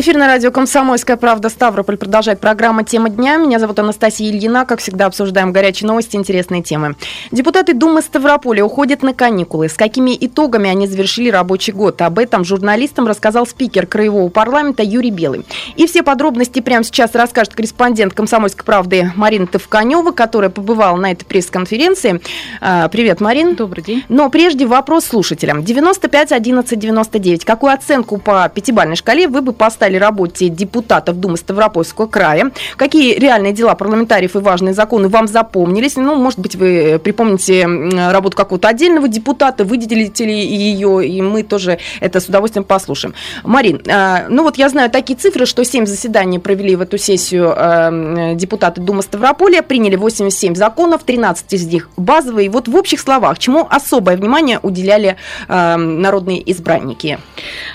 Эфир на радио «Комсомольская правда» Ставрополь продолжает программа «Тема дня». Меня зовут Анастасия Ильина. Как всегда, обсуждаем горячие новости, интересные темы. Депутаты Думы Ставрополя уходят на каникулы. С какими итогами они завершили рабочий год? Об этом журналистам рассказал спикер Краевого парламента Юрий Белый. И все подробности прямо сейчас расскажет корреспондент «Комсомольской правды» Марина Товканева, которая побывала на этой пресс-конференции. А, привет, Марин. Добрый день. Но прежде вопрос слушателям. 95 11 99. Какую оценку по пятибалльной шкале вы бы поставили стали работе депутатов Думы Ставропольского края. Какие реальные дела парламентариев и важные законы вам запомнились? Ну, может быть, вы припомните работу какого-то отдельного депутата, выделите ли ее, и мы тоже это с удовольствием послушаем. Марин, а, ну вот я знаю такие цифры, что 7 заседаний провели в эту сессию а, депутаты Думы Ставрополя, приняли 87 законов, 13 из них базовые. Вот в общих словах, чему особое внимание уделяли а, народные избранники?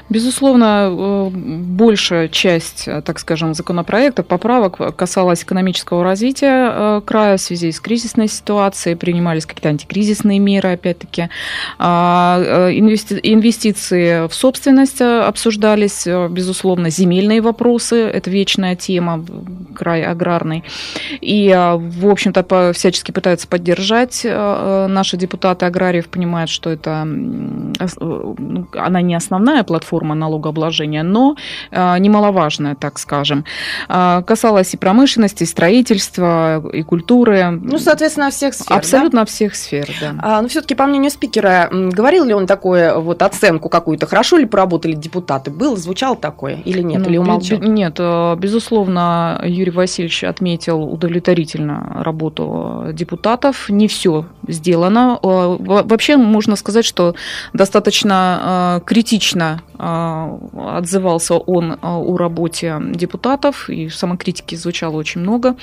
Безусловно, э, больше большая часть, э, так скажем, законопроекта, поправок касалась экономического развития э, края в связи с кризисной ситуацией, принимались какие-то антикризисные меры, опять-таки. А, э, инвестиции в собственность обсуждались, безусловно, земельные вопросы, это вечная тема, край аграрный. И, в общем-то, всячески пытаются поддержать наши депутаты аграриев, понимают, что это ну, она не основная платформа налогообложения, но а, немаловажная, так скажем. А, касалась и промышленности, и строительства, и культуры. Ну, соответственно, всех сфер. Абсолютно да? всех сфер, да. А, но все-таки, по мнению спикера, говорил ли он такое, вот оценку какую-то, хорошо ли поработали депутаты? Было, звучало такое или нет? Ну, или умолчал? Нет, э, безусловно, Юрий Васильевич отметил удовлетворительно работу депутатов. Не все сделано. Э, вообще, можно сказать, что достаточно критично отзывался он о работе депутатов, и самокритики звучало очень много.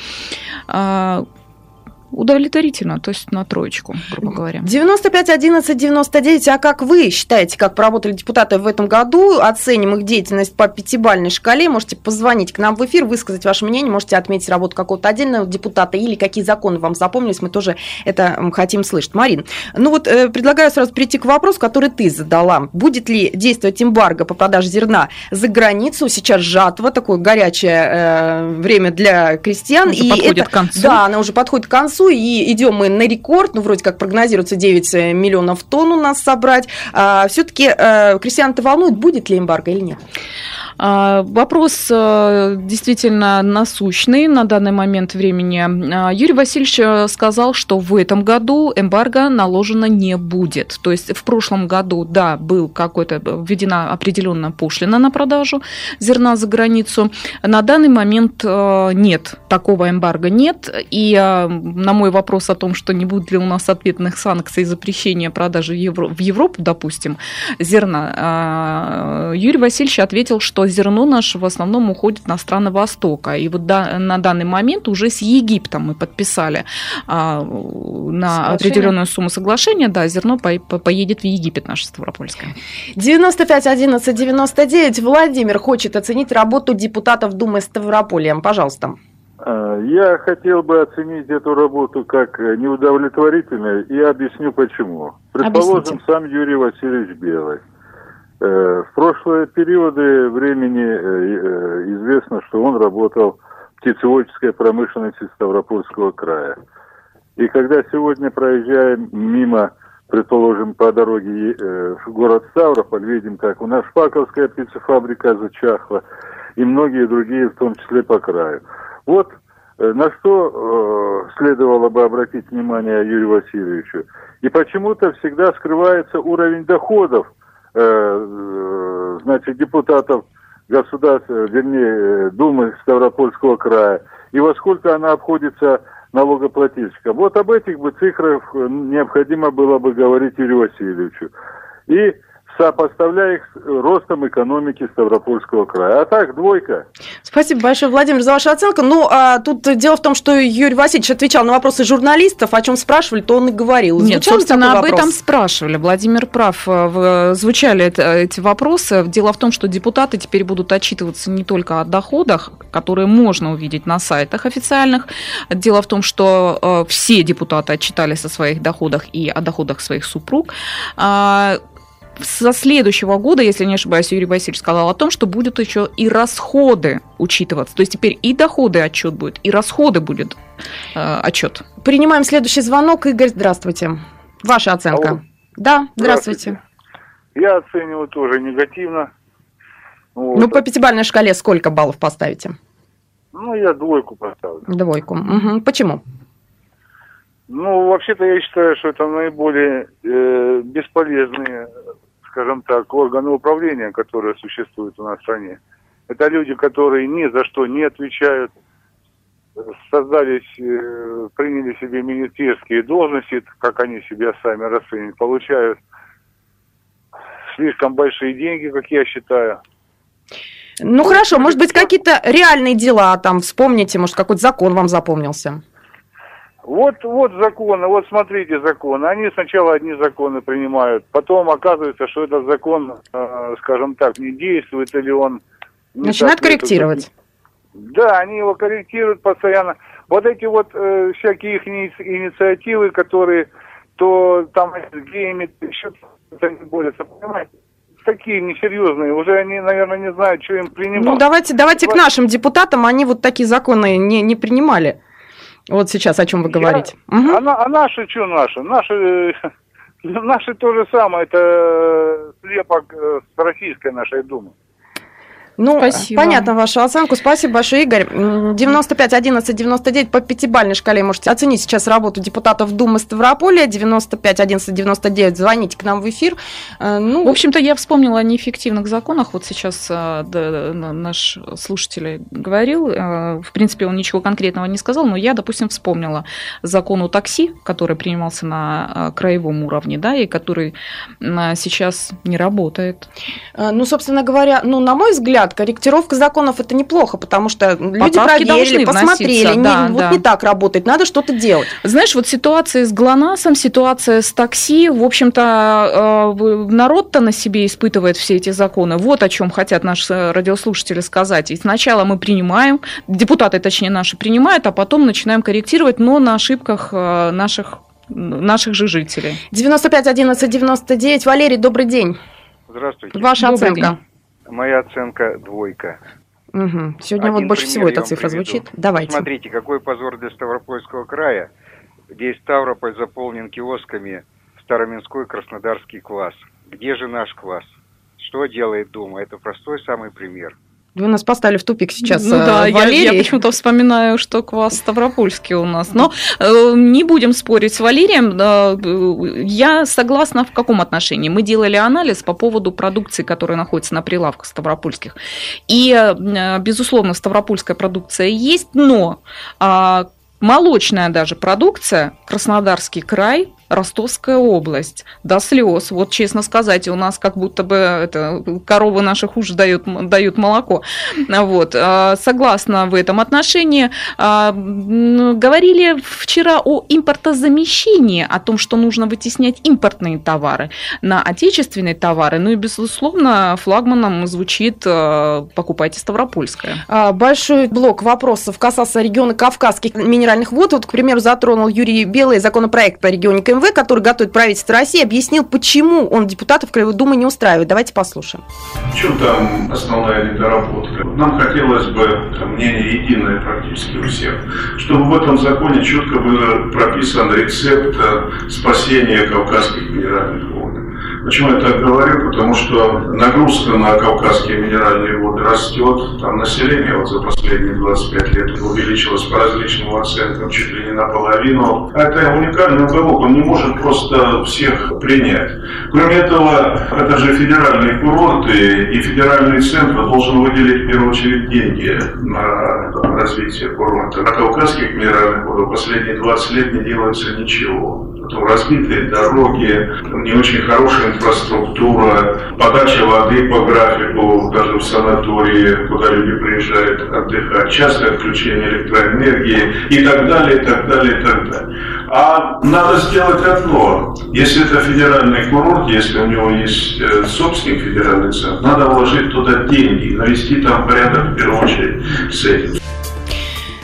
Удовлетворительно, то есть на троечку, грубо говоря. 95, 11, 99. А как вы считаете, как поработали депутаты в этом году? Оценим их деятельность по пятибалльной шкале. Можете позвонить к нам в эфир, высказать ваше мнение, можете отметить работу какого-то отдельного депутата или какие законы вам запомнились. Мы тоже это хотим слышать. Марин, ну вот э, предлагаю сразу перейти к вопросу, который ты задала. Будет ли действовать эмбарго по продаже зерна за границу? Сейчас жатва, такое горячее э, время для крестьян. Уже и подходит это, к концу. Да, она уже подходит к концу концу, и идем мы на рекорд, ну, вроде как прогнозируется 9 э, миллионов тонн у нас собрать. А, Все-таки а, крестьян-то волнует, будет ли эмбарго или нет? А, вопрос э, действительно насущный на данный момент времени. А, Юрий Васильевич э, сказал, что в этом году эмбарго наложено не будет. То есть в прошлом году, да, был какой-то введена определенная пошлина на продажу зерна за границу. На данный момент э, нет, такого эмбарго нет. И на мой вопрос о том, что не будет ли у нас ответных санкций и запрещения продажи в Европу, допустим, зерна, Юрий Васильевич ответил, что зерно наше в основном уходит на страны Востока. И вот да, на данный момент уже с Египтом мы подписали а, на определенную сумму соглашения, да, зерно по, по, поедет в Египет наше Ставропольское. 95 11 99. Владимир хочет оценить работу депутатов Думы Ставрополя. Пожалуйста. А, я хотел бы оценить эту работу как неудовлетворительную и объясню почему. Предположим, Объясните. сам Юрий Васильевич Белый. Э, в прошлые периоды времени э, э, известно, что он работал в птицеводческой промышленности Ставропольского края. И когда сегодня проезжаем мимо, предположим, по дороге в город Ставрополь, видим, как у нас Шпаковская птицефабрика зачахла, и многие другие, в том числе по краю. Вот на что следовало бы обратить внимание Юрию Васильевичу. И почему-то всегда скрывается уровень доходов Э, значит, депутатов государства, вернее, Думы Ставропольского края, и во сколько она обходится налогоплательщикам. Вот об этих бы цифрах необходимо было бы говорить Юрию Васильевичу. И сопоставляя их с ростом экономики Ставропольского края. А так, двойка. Спасибо большое, Владимир, за вашу оценку. Ну, а тут дело в том, что Юрий Васильевич отвечал на вопросы журналистов, о чем спрашивали, то он и говорил. Нет, Звучал собственно, об этом спрашивали. Владимир прав. Э, звучали эти вопросы. Дело в том, что депутаты теперь будут отчитываться не только о доходах, которые можно увидеть на сайтах официальных. Дело в том, что э, все депутаты отчитались о своих доходах и о доходах своих супруг. Со следующего года, если не ошибаюсь, Юрий Васильевич сказал о том, что будут еще и расходы учитываться. То есть теперь и доходы отчет будет, и расходы будет э, отчет. Принимаем следующий звонок. Игорь, здравствуйте. Ваша оценка. Алло. Да, здравствуйте. здравствуйте. Я оцениваю тоже негативно. Вот. Ну, по пятибалльной шкале сколько баллов поставите? Ну, я двойку поставлю. Двойку. Угу. Почему? Ну, вообще-то я считаю, что это наиболее э, бесполезные скажем так, органы управления, которые существуют у нас в стране. Это люди, которые ни за что не отвечают, создались, э, приняли себе министерские должности, как они себя сами расценивают, получают слишком большие деньги, как я считаю. Ну хорошо, может быть, какие-то реальные дела там вспомните, может, какой-то закон вам запомнился? Вот, вот законы, вот смотрите законы. Они сначала одни законы принимают, потом оказывается, что этот закон, э, скажем так, не действует или он... Не Начинают корректировать. Да, они его корректируют постоянно. Вот эти вот э, всякие их инициативы, которые то там с геями еще не борются, понимаете? такие несерьезные, уже они, наверное, не знают, что им принимать. Ну, давайте, давайте к нашим депутатам, они вот такие законы не, не принимали. Вот сейчас о чем вы говорите. Я, угу. а, а наши что наши? Наши, наши то же самое, это слепок э, с российской нашей думы. Ну, Спасибо. понятно вашу оценку. Спасибо большое, Игорь. 95, 11, 99 по пятибалльной шкале можете оценить сейчас работу депутатов Думы Ставрополя. 95, 11, 99. Звоните к нам в эфир. Э, ну, в общем-то, я вспомнила о неэффективных законах. Вот сейчас э, да, наш слушатель говорил. Э, в принципе, он ничего конкретного не сказал, но я, допустим, вспомнила закон о такси, который принимался на краевом уровне, да, и который сейчас не работает. Ну, собственно говоря, ну, на мой взгляд, взгляд, корректировка законов это неплохо, потому что люди Поправки проверили, посмотрели, не, да, вот не так работает, надо что-то делать. Знаешь, вот ситуация с ГЛОНАССом, ситуация с такси, в общем-то, э, народ-то на себе испытывает все эти законы. Вот о чем хотят наши радиослушатели сказать. И сначала мы принимаем, депутаты, точнее, наши принимают, а потом начинаем корректировать, но на ошибках э, наших наших же жителей. 95 11 99. Валерий, добрый день. Здравствуйте. Ваша добрый оценка. День. Моя оценка двойка. Угу. Сегодня Один вот больше всего эта цифра приведу. звучит. Давайте. Смотрите, какой позор для Ставропольского края. Весь Ставрополь заполнен киосками Староминской Краснодарский класс. Где же наш класс? Что делает Дума? Это простой самый пример. Вы нас поставили в тупик сейчас, ну, да, Валерий. Я, я почему-то вспоминаю, что квас Ставропольский у нас. Но э, не будем спорить с Валерием. Э, я согласна в каком отношении. Мы делали анализ по поводу продукции, которая находится на прилавках ставропольских. И, э, безусловно, ставропольская продукция есть, но э, молочная даже продукция, Краснодарский край, Ростовская область. До слез. Вот честно сказать, у нас как будто бы это, коровы наши хуже дают, дают молоко. Вот. А, согласна в этом отношении. А, говорили вчера о импортозамещении, о том, что нужно вытеснять импортные товары на отечественные товары. Ну и, безусловно, флагманом звучит а, «покупайте Ставропольское». Большой блок вопросов касался региона Кавказских минеральных вод. Вот, к примеру, затронул Юрий Белый законопроект по регионе КМ МВ, который готовит правительство России, объяснил, почему он депутатов Краевой Думы не устраивает. Давайте послушаем. В чем там основная недоработка? Нам хотелось бы мнение единое практически у всех, чтобы в этом законе четко был прописан рецепт э, спасения кавказских минеральных вод. Почему я так говорю? Потому что нагрузка на кавказские минеральные воды растет. Там население вот за последние 25 лет увеличилось по различным оценкам чуть ли не наполовину. Это уникальный уголок, он не может просто всех принять. Кроме этого, это же федеральные курорты, и федеральный центр должен выделить в первую очередь деньги на развитие курорта. На кавказских минеральных водах последние 20 лет не делается ничего. Разбитые дороги, не очень хорошая инфраструктура, подача воды по графику, даже в санатории, куда люди приезжают отдыхать, частое отключение электроэнергии и так далее, и так далее, и так далее. А надо сделать одно. Если это федеральный курорт, если у него есть э, собственник федеральный центр, надо вложить туда деньги, навести там порядок в первую очередь с этим.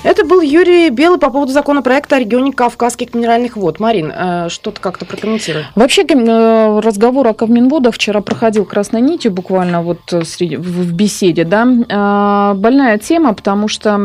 Это был Юрий Белый по поводу законопроекта о регионе Кавказских минеральных вод. Марин, э, что-то как-то прокомментируй. Вообще э, разговор о Кавминводах вчера проходил красной нитью буквально вот э, в беседе. Да? Больная тема, потому что,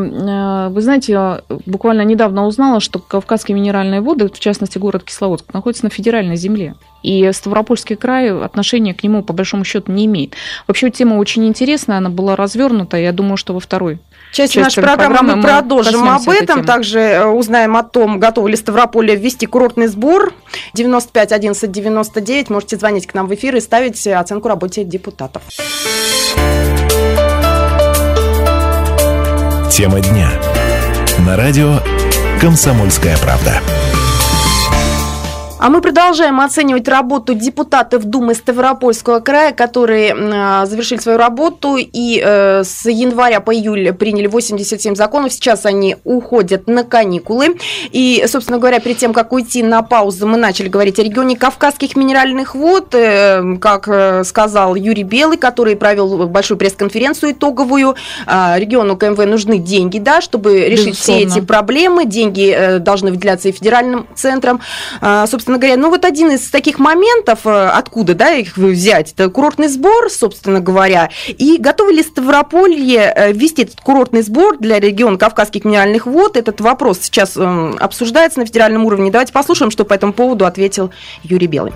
вы знаете, буквально недавно узнала, что Кавказские минеральные воды, в частности город Кисловодск, находятся на федеральной земле. И Ставропольский край отношения к нему, по большому счету, не имеет. Вообще, тема очень интересная, она была развернута. Я думаю, что во второй части нашей программы, программы мы продолжим об этом. Также э, узнаем о том, готовы ли Ставрополье ввести курортный сбор. 95 11 99. Можете звонить к нам в эфир и ставить оценку работе депутатов. Тема дня. На радио «Комсомольская правда». А мы продолжаем оценивать работу депутатов Думы Ставропольского края, которые а, завершили свою работу и э, с января по июль приняли 87 законов. Сейчас они уходят на каникулы. И, собственно говоря, перед тем, как уйти на паузу, мы начали говорить о регионе Кавказских минеральных вод. Э, как э, сказал Юрий Белый, который провел большую пресс-конференцию итоговую, а, региону КМВ нужны деньги, да, чтобы решить Безусловно. все эти проблемы. Деньги должны выделяться и федеральным центром. А, собственно, собственно говоря, ну вот один из таких моментов, э, откуда, да, их взять, это курортный сбор, собственно говоря, и готовы ли Ставрополье э, ввести этот курортный сбор для региона Кавказских минеральных вод? Этот вопрос сейчас эм, обсуждается на федеральном уровне. Давайте послушаем, что по этому поводу ответил Юрий Белый.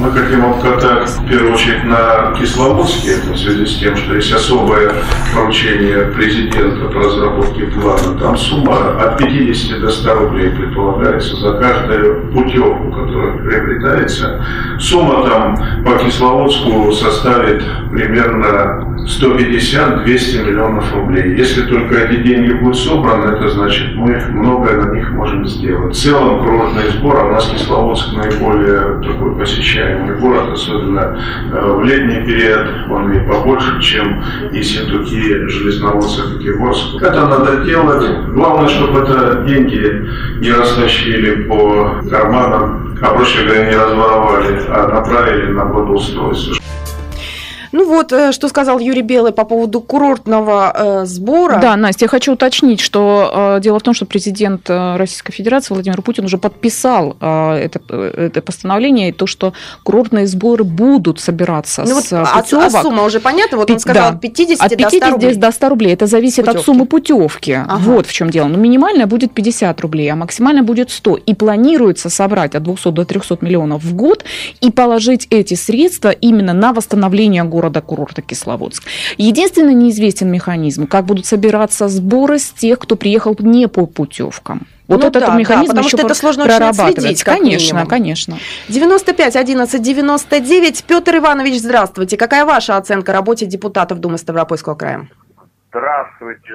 Мы хотим обкатать в первую очередь на Кисловодске, в связи с тем, что есть особое поручение президента по разработке плана. Там сумма от 50 до 100 рублей предполагается за каждую путевку, которая приобретается. Сумма там по Кисловодску составит примерно 150-200 миллионов рублей. Если только эти деньги будут собраны, это значит мы многое на них можем сделать. В целом курортный сбор, а у нас Кисловодск наиболее такой посещаемый город, особенно э, в летний период, он и побольше, чем и Сентуки, Железноводск, Пятигорск. Это надо делать. Главное, чтобы это деньги не растащили по карманам, а проще говоря, не разворовали, а направили на благоустройство. Ну вот, э, что сказал Юрий Белый по поводу курортного э, сбора. Да, Настя, я хочу уточнить, что э, дело в том, что президент Российской Федерации Владимир Путин уже подписал э, это, это постановление, и то, что курортные сборы будут собираться ну, с вот, путевок. А, а сумма уже понятна? Вот он сказал да. от 50, от 50 до 100 рублей. до 100 рублей. Это зависит путевки. от суммы путевки. Ага. Вот в чем дело. Но минимальная будет 50 рублей, а максимальная будет 100. И планируется собрать от 200 до 300 миллионов в год и положить эти средства именно на восстановление города города-курорта Кисловодск. Единственный неизвестен механизм, как будут собираться сборы с тех, кто приехал не по путевкам. Вот ну, этот да, механизм да, потому еще что это сложно прорабатывать. конечно, минимум. конечно. 95 11 99. Петр Иванович, здравствуйте. Какая ваша оценка работе депутатов Думы Ставропольского края? Здравствуйте.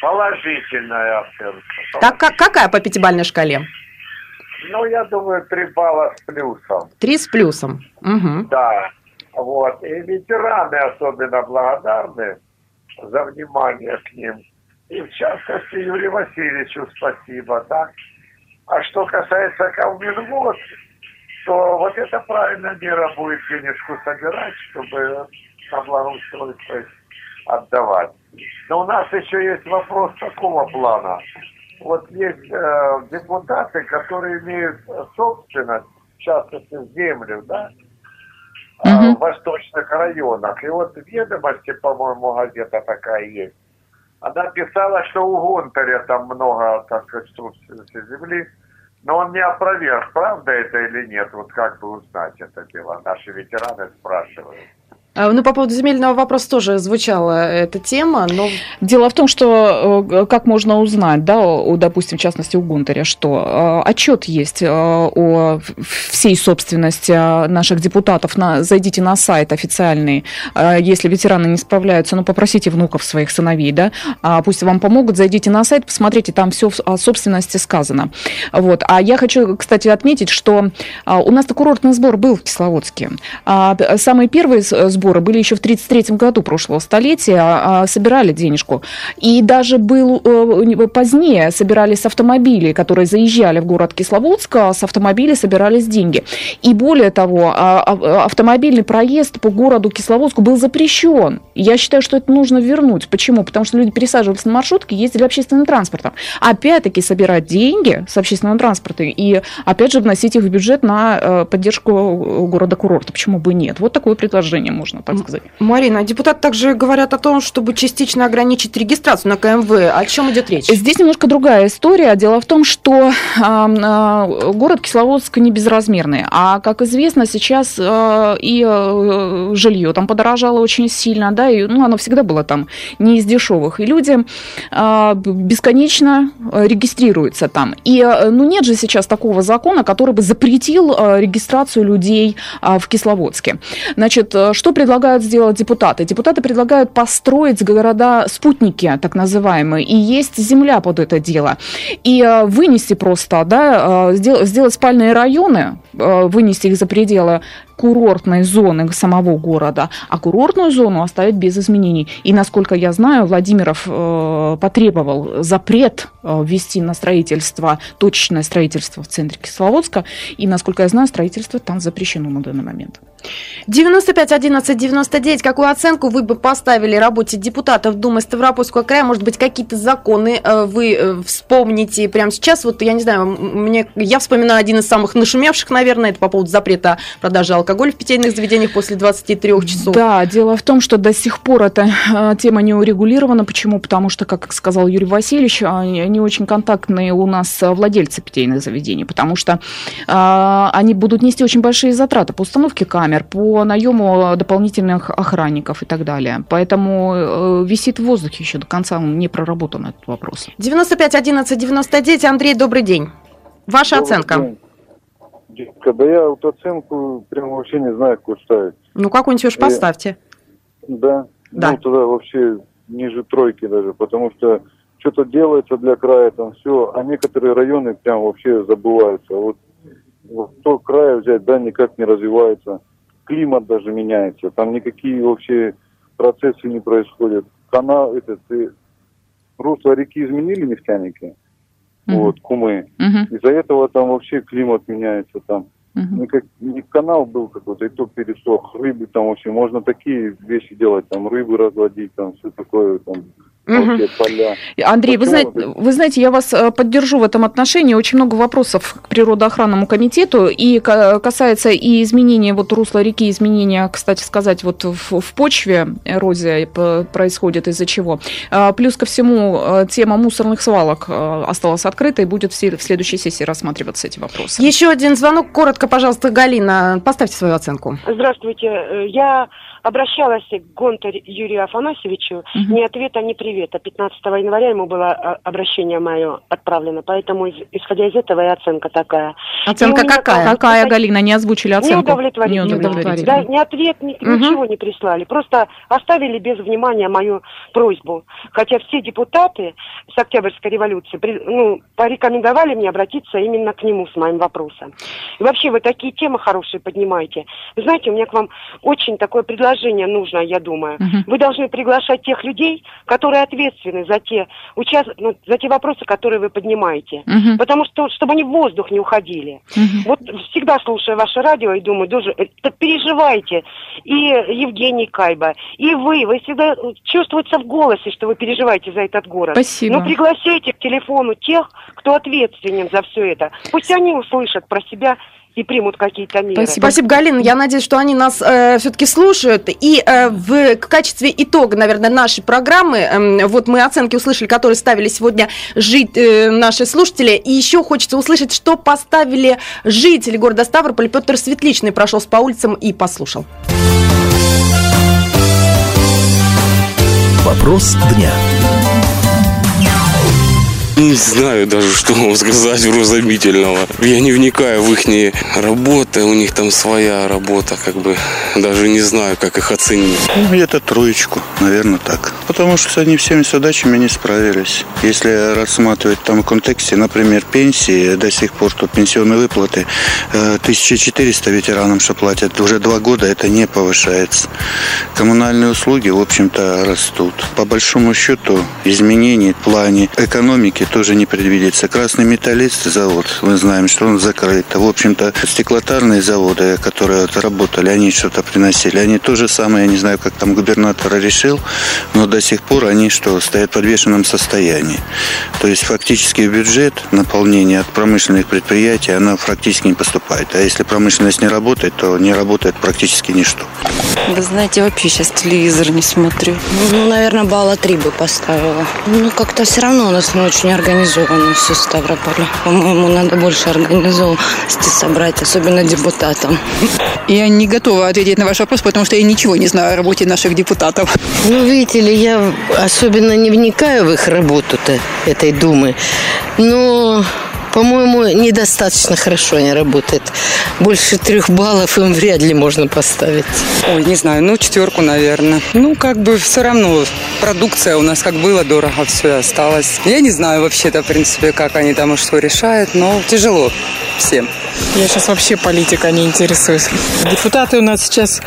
Положительная оценка. Так, как, какая по пятибалльной шкале? Ну, я думаю, три балла с плюсом. Три с плюсом. Угу. Да. Вот. И ветераны особенно благодарны за внимание к ним. И в частности Юрию Васильевичу спасибо, да. А что касается Калминвод, то вот это правильная мера будет денежку собирать, чтобы на благоустройство отдавать. Но у нас еще есть вопрос такого плана. Вот есть э, депутаты, которые имеют собственность, в частности, землю, да, угу. в восточных районах. И вот в ведомости, по-моему, газета такая есть. Она писала, что у Гонтаря там много, так сказать, земли. Но он не опроверг, правда это или нет, вот как бы узнать это дело. Наши ветераны спрашивают. А, ну, по поводу земельного вопроса тоже звучала эта тема, но... Дело в том, что э, как можно узнать, да, о, допустим, в частности, у Гунтаря, что э, отчет есть э, о всей собственности наших депутатов. На, зайдите на сайт официальный, если ветераны не справляются, ну, попросите внуков своих сыновей, да, а пусть вам помогут, зайдите на сайт, посмотрите, там все о собственности сказано. Вот. А я хочу, кстати, отметить, что у нас-то курортный сбор был в Кисловодске. А, самые первые сборы были еще в 1933 году прошлого столетия, а, собирали денежку. И даже был э, позднее собирались автомобили, которые заезжали в город Кисловодск, а с автомобилей собирались деньги. И более того, автомобильный проезд по городу Кисловодску был запрещен. Я считаю, что это нужно вернуть. Почему? Потому что люди пересаживались на маршрутки, ездили общественным транспортом. Опять-таки собирать деньги с общественного транспорта и, опять же, вносить их в бюджет на э, поддержку города-курорта. Почему бы нет? Вот такое предложение можно так сказать. Марина, депутаты также говорят о том, чтобы частично ограничить регистрацию на КМВ. О чем идет речь? Здесь немножко другая история. Дело в том, что э, город Кисловодск не безразмерный. А, как известно, сейчас э, и э, жилье там подорожало очень сильно, да, и ну, оно всегда было там не из дешевых. И люди э, бесконечно регистрируются там. И ну, нет же сейчас такого закона, который бы запретил э, регистрацию людей э, в Кисловодске. Значит, что предлагают сделать депутаты? Депутаты предлагают построить города-спутники, так называемые, и есть земля под это дело. И э, вынести просто, да, э, сделать спальные районы, вынести их за пределы курортной зоны самого города, а курортную зону оставить без изменений. И, насколько я знаю, Владимиров э, потребовал запрет э, ввести на строительство, точечное строительство в центре Кисловодска, и, насколько я знаю, строительство там запрещено на данный момент. 95 11 99. Какую оценку вы бы поставили работе депутатов Думы Ставропольского края? Может быть, какие-то законы э, вы э, вспомните прямо сейчас? Вот я не знаю, мне, я вспоминаю один из самых нашумевших, наверное, это по поводу запрета продажи алкоголя алкоголь в питейных заведениях после 23 часов. Да, дело в том, что до сих пор эта э, тема не урегулирована. Почему? Потому что, как сказал Юрий Васильевич, они очень контактные у нас владельцы питейных заведений, потому что э, они будут нести очень большие затраты по установке камер, по наему дополнительных охранников и так далее. Поэтому э, висит в воздухе еще до конца, он не проработан этот вопрос. 95 11 99. Андрей, добрый день. Ваша добрый оценка. День. Когда я вот оценку прям вообще не знаю, какую ставить. Ну, какую-нибудь уж поставьте. Да. Да. Ну, тогда вообще ниже тройки даже, потому что что-то делается для края, там все, а некоторые районы прям вообще забываются. Вот, вот то края взять, да, никак не развивается. Климат даже меняется, там никакие вообще процессы не происходят. Канал, этот, и, русло реки изменили нефтяники, mm-hmm. вот, кумы. Mm-hmm. Из-за этого там вообще климат меняется там. Uh-huh. как, не канал был какой-то, и то пересох. Рыбы там вообще, можно такие вещи делать, там рыбы разводить, там все такое, там Угу. Поля. Андрей, вы знаете, вы знаете, я вас э, поддержу в этом отношении. Очень много вопросов к природоохранному комитету, и касается и изменения вот русла реки, изменения, кстати сказать, вот в, в почве эрозия происходит из-за чего. А, плюс ко всему, э, тема мусорных свалок э, осталась открытой, и будет в следующей сессии рассматриваться эти вопросы. Еще один звонок, коротко, пожалуйста, Галина, поставьте свою оценку. Здравствуйте, я обращалась к Гонтарь Юрию Афанасьевичу, угу. ни ответа, ни привета. 15 января ему было а, обращение мое отправлено, поэтому исходя из этого и оценка такая. Оценка какая? Как... Какая, Галина, не озвучили оценку? Не удовлетворительно. Не удовлетворительно. Да, ни ответ, ни, угу. ничего не прислали. Просто оставили без внимания мою просьбу. Хотя все депутаты с Октябрьской революции при, ну, порекомендовали мне обратиться именно к нему с моим вопросом. И вообще вы такие темы хорошие поднимаете. Вы знаете, у меня к вам очень такое предложение предложение нужно, я думаю. Угу. Вы должны приглашать тех людей, которые ответственны за те, участ... ну, за те вопросы, которые вы поднимаете. Угу. Потому что, чтобы они в воздух не уходили. Угу. Вот всегда слушаю ваше радио и думаю, даже это переживайте. И Евгений Кайба, и вы, вы всегда чувствуется в голосе, что вы переживаете за этот город. Спасибо. Но пригласите к телефону тех, кто ответственен за все это. Пусть они услышат про себя и примут какие-то меры. Спасибо. Спасибо, Галина. Я надеюсь, что они нас э, все-таки слушают. И э, в качестве итога, наверное, нашей программы, э, вот мы оценки услышали, которые ставили сегодня жить, э, наши слушатели. И еще хочется услышать, что поставили жители города Ставрополь. Петр Светличный прошелся по улицам и послушал. Вопрос дня. Не знаю даже, что вам сказать вразумительного. Я не вникаю в их работы, у них там своя работа, как бы даже не знаю, как их оценить. Ну, где-то троечку, наверное, так. Потому что они всеми задачами не справились. Если рассматривать там в контексте, например, пенсии, до сих пор тут пенсионные выплаты 1400 э, ветеранам, что платят, уже два года это не повышается. Коммунальные услуги, в общем-то, растут. По большому счету, изменений в плане экономики тоже не предвидится. Красный металлист завод, мы знаем, что он закрыт. В общем-то, стеклотарные заводы, которые работали, они что-то приносили. Они то же самое, я не знаю, как там губернатор решил, но до сих пор они что, стоят в подвешенном состоянии. То есть фактически бюджет, наполнение от промышленных предприятий, оно практически не поступает. А если промышленность не работает, то не работает практически ничто. Вы знаете, вообще сейчас телевизор не смотрю. Ну, наверное, балла три бы поставила. Ну, как-то все равно у нас не очень организовано все Ставрополе. По-моему, надо больше организованности собрать, особенно депутатам. Я не готова ответить на ваш вопрос, потому что я ничего не знаю о работе наших депутатов. Ну, видите ли, я особенно не вникаю в их работу-то, этой Думы. Но по-моему, недостаточно хорошо они работают. Больше трех баллов им вряд ли можно поставить. Ой, не знаю, ну четверку, наверное. Ну, как бы все равно продукция у нас как было дорого, все осталось. Я не знаю вообще-то, в принципе, как они там и что решают, но тяжело всем. Я сейчас вообще политика не интересуюсь. Депутаты у нас сейчас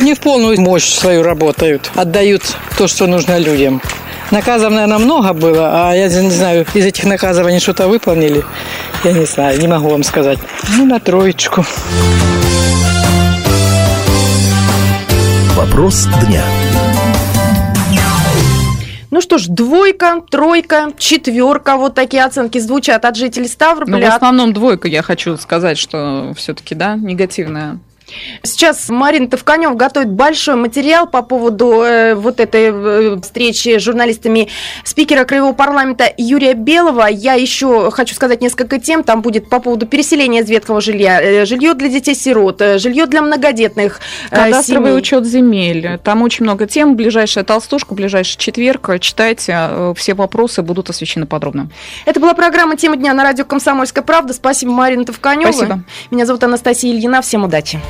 не в полную мощь свою работают, отдают то, что нужно людям. Наказов, наверное, много было, а я не знаю, из этих наказов они что-то выполнили. Я не знаю, не могу вам сказать. Ну, на троечку. Вопрос дня. Ну что ж, двойка, тройка, четверка, вот такие оценки звучат от жителей Ставрополя. Ну, в основном двойка, я хочу сказать, что все-таки, да, негативная Сейчас Марин Товканев готовит большой материал по поводу э, вот этой э, встречи с журналистами спикера Краевого парламента Юрия Белого. Я еще хочу сказать несколько тем. Там будет по поводу переселения из ветхого жилья, э, жилье для детей-сирот, э, жилье для многодетных э, Кадастровый семей. учет земель. Там очень много тем. Ближайшая толстушка, ближайший четверг. Читайте. Э, все вопросы будут освещены подробно. Это была программа «Тема дня» на радио «Комсомольская правда». Спасибо, Марина Товканева. Спасибо. Меня зовут Анастасия Ильина. Всем удачи.